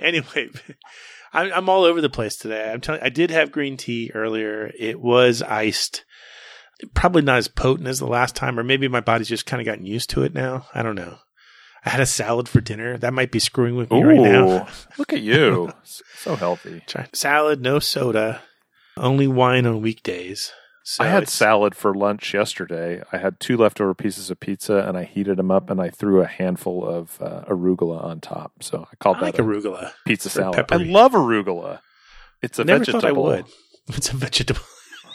Speaker 8: anyway, I'm, I'm all over the place today. I'm telling. I did have green tea earlier. It was iced. Probably not as potent as the last time, or maybe my body's just kind of gotten used to it now. I don't know. I had a salad for dinner. That might be screwing with me right now.
Speaker 9: Look at you. So healthy.
Speaker 8: Salad, no soda, only wine on weekdays. So
Speaker 9: I had salad for lunch yesterday. I had two leftover pieces of pizza, and I heated them up, and I threw a handful of uh, arugula on top. So I called
Speaker 8: I
Speaker 9: that
Speaker 8: like
Speaker 9: a
Speaker 8: arugula.
Speaker 9: pizza salad. I love arugula. It's a
Speaker 8: Never
Speaker 9: vegetable.
Speaker 8: thought I would. It's a vegetable.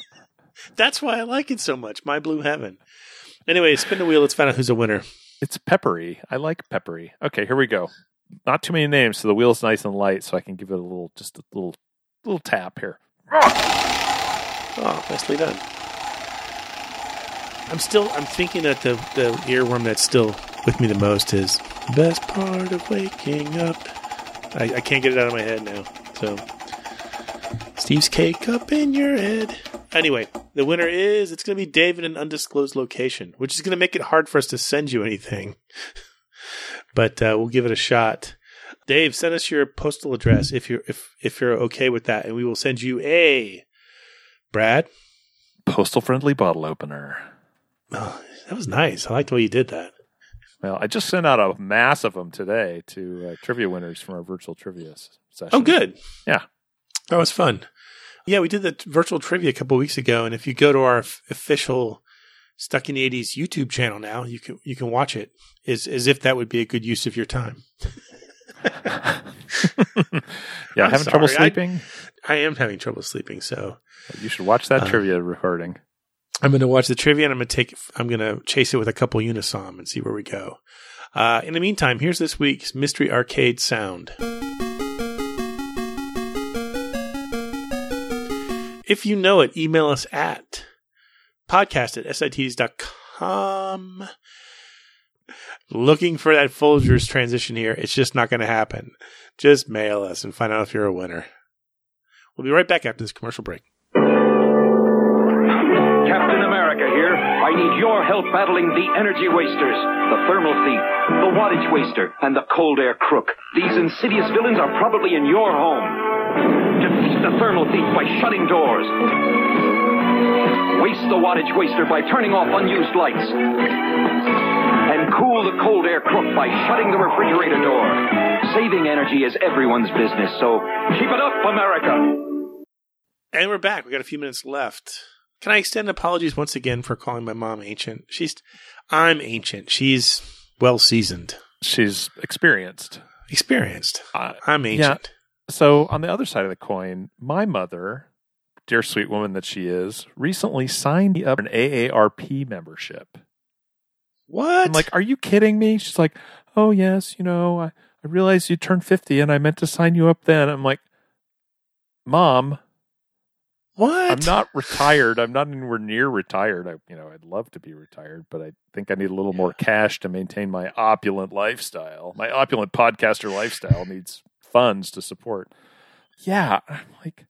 Speaker 8: That's why I like it so much. My blue heaven. Anyway, spin the wheel. Let's find out who's a winner.
Speaker 9: It's peppery. I like peppery. Okay, here we go. Not too many names, so the wheel's nice and light, so I can give it a little, just a little, little tap here.
Speaker 8: Oh, nicely done. I'm still. I'm thinking that the the earworm that's still with me the most is the best part of waking up. I, I can't get it out of my head now. So, Steve's cake up in your head. Anyway, the winner is it's going to be Dave in an undisclosed location, which is going to make it hard for us to send you anything. but uh, we'll give it a shot. Dave, send us your postal address if you're if if you're okay with that, and we will send you a Brad.
Speaker 9: Postal friendly bottle opener.
Speaker 8: Oh, that was nice. I liked the way you did that.
Speaker 9: Well, I just sent out a mass of them today to uh, trivia winners from our virtual trivia session.
Speaker 8: Oh, good.
Speaker 9: Yeah.
Speaker 8: That was fun. Yeah, we did the t- virtual trivia a couple weeks ago, and if you go to our f- official Stuck in the '80s YouTube channel now, you can you can watch it as as if that would be a good use of your time.
Speaker 9: Yeah,
Speaker 8: I'm
Speaker 9: having trouble
Speaker 8: sorry. I-
Speaker 9: sleeping?
Speaker 8: I, am having trouble sleeping, so
Speaker 9: You should watch that
Speaker 8: Uh,
Speaker 9: trivia recording.
Speaker 8: I'm going to watch the trivia and I'm going to take I'm going to chase it with a couple Unisom and see where we go. Uh, in the meantime, here's this week's Mystery Arcade sound. If you know it, email us at podcast at sits.com. Looking for that Folgers transition here. It's just not going to happen. Just mail us and find out if you're a winner. We'll be right back after this commercial break.
Speaker 22: Captain America here. I need your help battling the energy wasters, the thermal thief, the wattage waster, and the cold air crook. These insidious villains are probably in your home. Defeat the thermal thief by shutting doors. Waste the wattage waster by turning off unused lights. And cool the cold air crook by shutting the refrigerator door. Saving energy is everyone's business, so keep it up, America.
Speaker 8: And we're back. We got a few minutes left. Can I extend apologies once again for calling my mom ancient? She's, I'm ancient. She's well seasoned.
Speaker 9: She's experienced.
Speaker 8: Experienced.
Speaker 9: Uh,
Speaker 8: I'm ancient.
Speaker 9: So on the other side of the coin, my mother, dear sweet woman that she is, recently signed me up an AARP membership.
Speaker 8: What?
Speaker 9: I'm like, are you kidding me? She's like, oh yes, you know, I, I realized you turned fifty, and I meant to sign you up then. I'm like, mom,
Speaker 8: what?
Speaker 9: I'm not retired. I'm not anywhere near retired. I, you know, I'd love to be retired, but I think I need a little more cash to maintain my opulent lifestyle. My opulent podcaster lifestyle needs funds to support. Yeah, I'm like,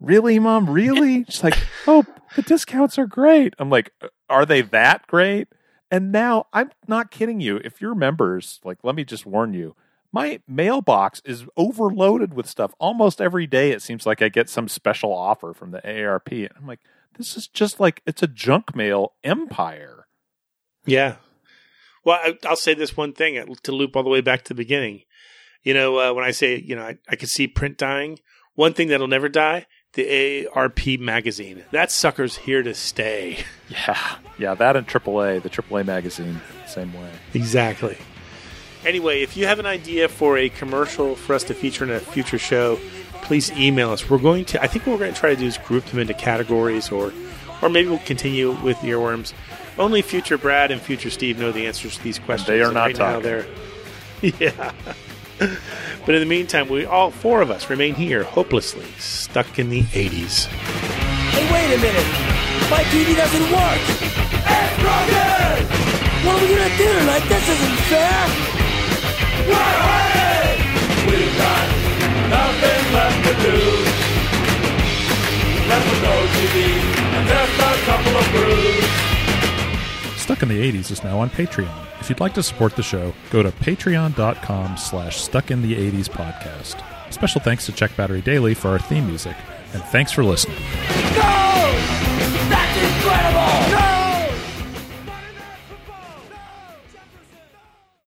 Speaker 9: really, mom? Really? She's like, oh, the discounts are great. I'm like, are they that great? And now I'm not kidding you. If you're members, like, let me just warn you. My mailbox is overloaded with stuff. Almost every day, it seems like I get some special offer from the AARP. And I'm like, this is just like it's a junk mail empire.
Speaker 8: Yeah. Well, I, I'll say this one thing uh, to loop all the way back to the beginning. You know, uh, when I say, you know, I, I could see print dying, one thing that'll never die, the ARP magazine. That sucker's here to stay.
Speaker 9: Yeah, yeah, that and AAA, the AAA magazine, same way.
Speaker 8: Exactly. Anyway, if you have an idea for a commercial for us to feature in a future show, please email us. We're going to, I think what we're going to try to do is group them into categories or, or maybe we'll continue with earworms. Only future Brad and future Steve know the answers to these questions.
Speaker 9: They are not
Speaker 8: right now
Speaker 9: talking.
Speaker 8: they're, yeah. But in the meantime, we all four of us remain here, hopelessly stuck in the 80s.
Speaker 17: Hey, wait a minute. My TV doesn't work. It's broken. What are we gonna do? Like this isn't fair. We've got nothing left to do. Left with no TV and just a couple of brews.
Speaker 23: Stuck in the 80s is now on Patreon. If you'd like to support the show, go to patreon.com slash stuck in the 80s podcast. Special thanks to Check Battery Daily for our theme music, and thanks for listening.